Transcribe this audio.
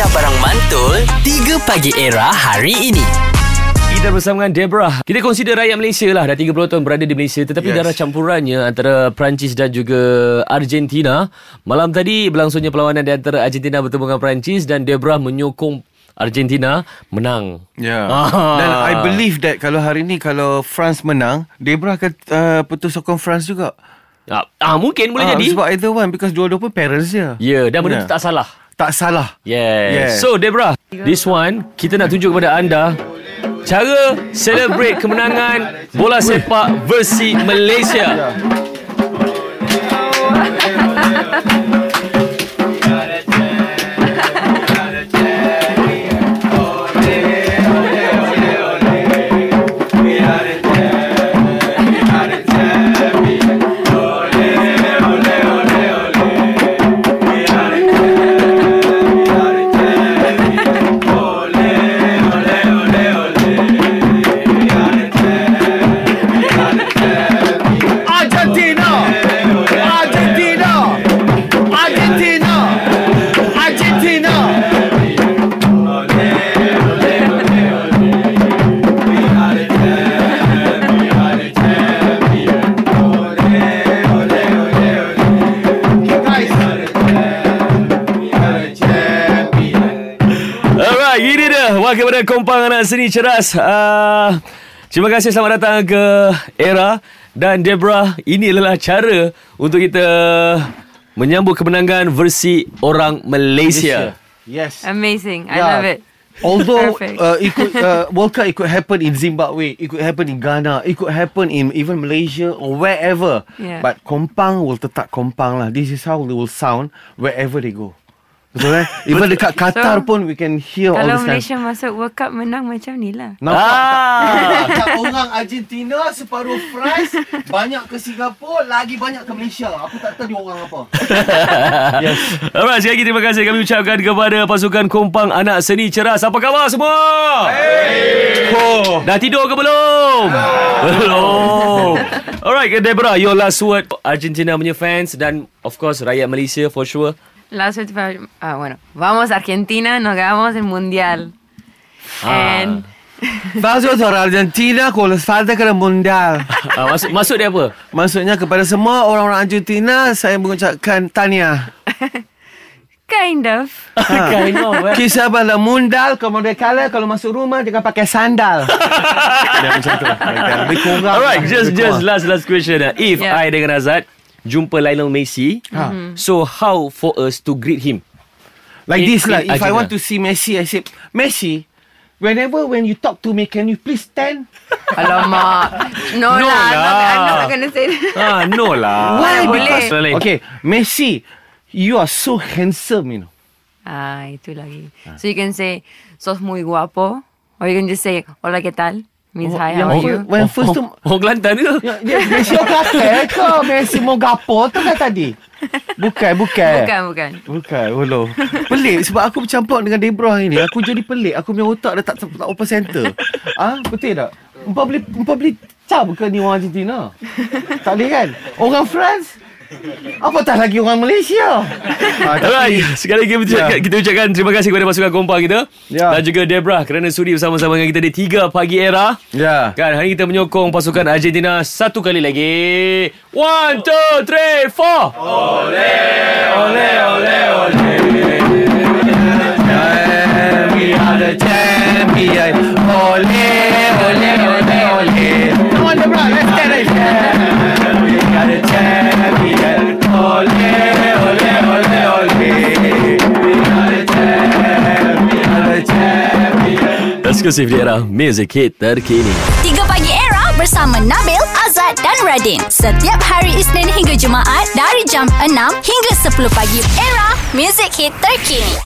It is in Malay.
Aisyah Barang Mantul 3 Pagi Era hari ini Kita bersama dengan Deborah. Kita consider rakyat Malaysia lah. Dah 30 tahun berada di Malaysia. Tetapi yes. Darah campurannya antara Perancis dan juga Argentina. Malam tadi berlangsungnya perlawanan di antara Argentina bertemu dengan Perancis. Dan Deborah menyokong Argentina menang. Ya. Ah. Dan I believe that kalau hari ni kalau France menang, Debra akan uh, putus sokong France juga. Ah, ah mungkin boleh Ah, jadi. Sebab either one because dua-dua pun parents dia. Ya, dan benda Ya. tu tak salah. Tak salah. Yes. Yes. So Deborah, this one kita nak tunjuk kepada anda cara celebrate kemenangan bola sepak versi Malaysia. kompang anak seni ceras. Uh, terima kasih selamat datang ke Era dan Deborah. Ini adalah cara untuk kita menyambut kemenangan versi orang Malaysia. Yes. Amazing. I Yeah. love it. Although Perfect. uh, it could uh, World Cup it could happen in Zimbabwe, it could happen in Ghana, it could happen in even Malaysia or wherever. Yeah. But kompang will tetap kompang lah. This is how they will sound wherever they go. Betul eh? Even dekat Qatar So, pun we can hear all Kalau this kind. Malaysia masuk World Cup menang macam ni lah. Nampak Ah. tak? orang Argentina separuh France banyak ke Singapura lagi banyak ke Malaysia. Aku tak tahu dia orang apa. yes. Alright, sekali lagi terima kasih kami ucapkan kepada pasukan kompang anak seni ceras. Apa khabar semua? Hey. Oh, dah tidur ke belum? Belum. Alright, Deborah, your last word Argentina punya fans dan of course rakyat Malaysia for sure. Last word para- ah, bueno, vamos Argentina, nos ganamos el mundial. Ah. And Masuk orang Argentina kalau falta kena mundial. Ah, maksud maksud dia apa? Maksudnya kepada semua orang-orang Argentina saya mengucapkan tahniah. kind of. kind of eh. Kisah bala mundal kemudian kala kalau masuk rumah jangan pakai sandal. Dia macam tu. Lebih kurang. Alright, just Lebih just last last question. ah. If Yeah. I dengan Azad jumpa Lionel Messi, so how for us to greet him? Like In- this lah. If I want to see Messi, I say, Messi, whenever when you talk to me, can you please stand? Alamak. No, No lah. I'm not, I'm lah. not gonna say that. Ah, no lah. Why? Because Boleh. Okay, Messi, you are so handsome, you know. Ah, itu lagi. So you can say, sos muy guapo. Or you can just say, hola, ¿qué tal? Means hi, how are you? when first tu, Orang Kelantan ke? Ya, ya, Messi orang kata ke Messi mau gapo tu kan tadi? Bukan, bukan. Bukan, bukan. Bukan, belum. Pelik sebab aku bercampur dengan Deborah ini. Aku jadi pelik. Aku punya otak dah tak, tak open center. Ah, betul tak? Empat beli empat beli cap ke ni orang Argentina? tak boleh kan? Orang France? Apatah lagi orang Malaysia? Ah, Alright, sekali lagi kita, ucapkan, Ya. kita ucapkan terima kasih kepada pasukan kompang kita Ya. dan juga Deborah kerana sudi bersama-sama dengan kita di 3 pagi era. Ya. Kan, hari kita menyokong pasukan Argentina satu kali lagi. One, two, three, four. Ole, Eksklusif di era Music Hit terkini. 3 Pagi Era bersama Nabil, Azad dan Radin. Setiap hari Isnin hingga Jumaat dari jam 6 hingga 10 pagi. Era, music hit terkini.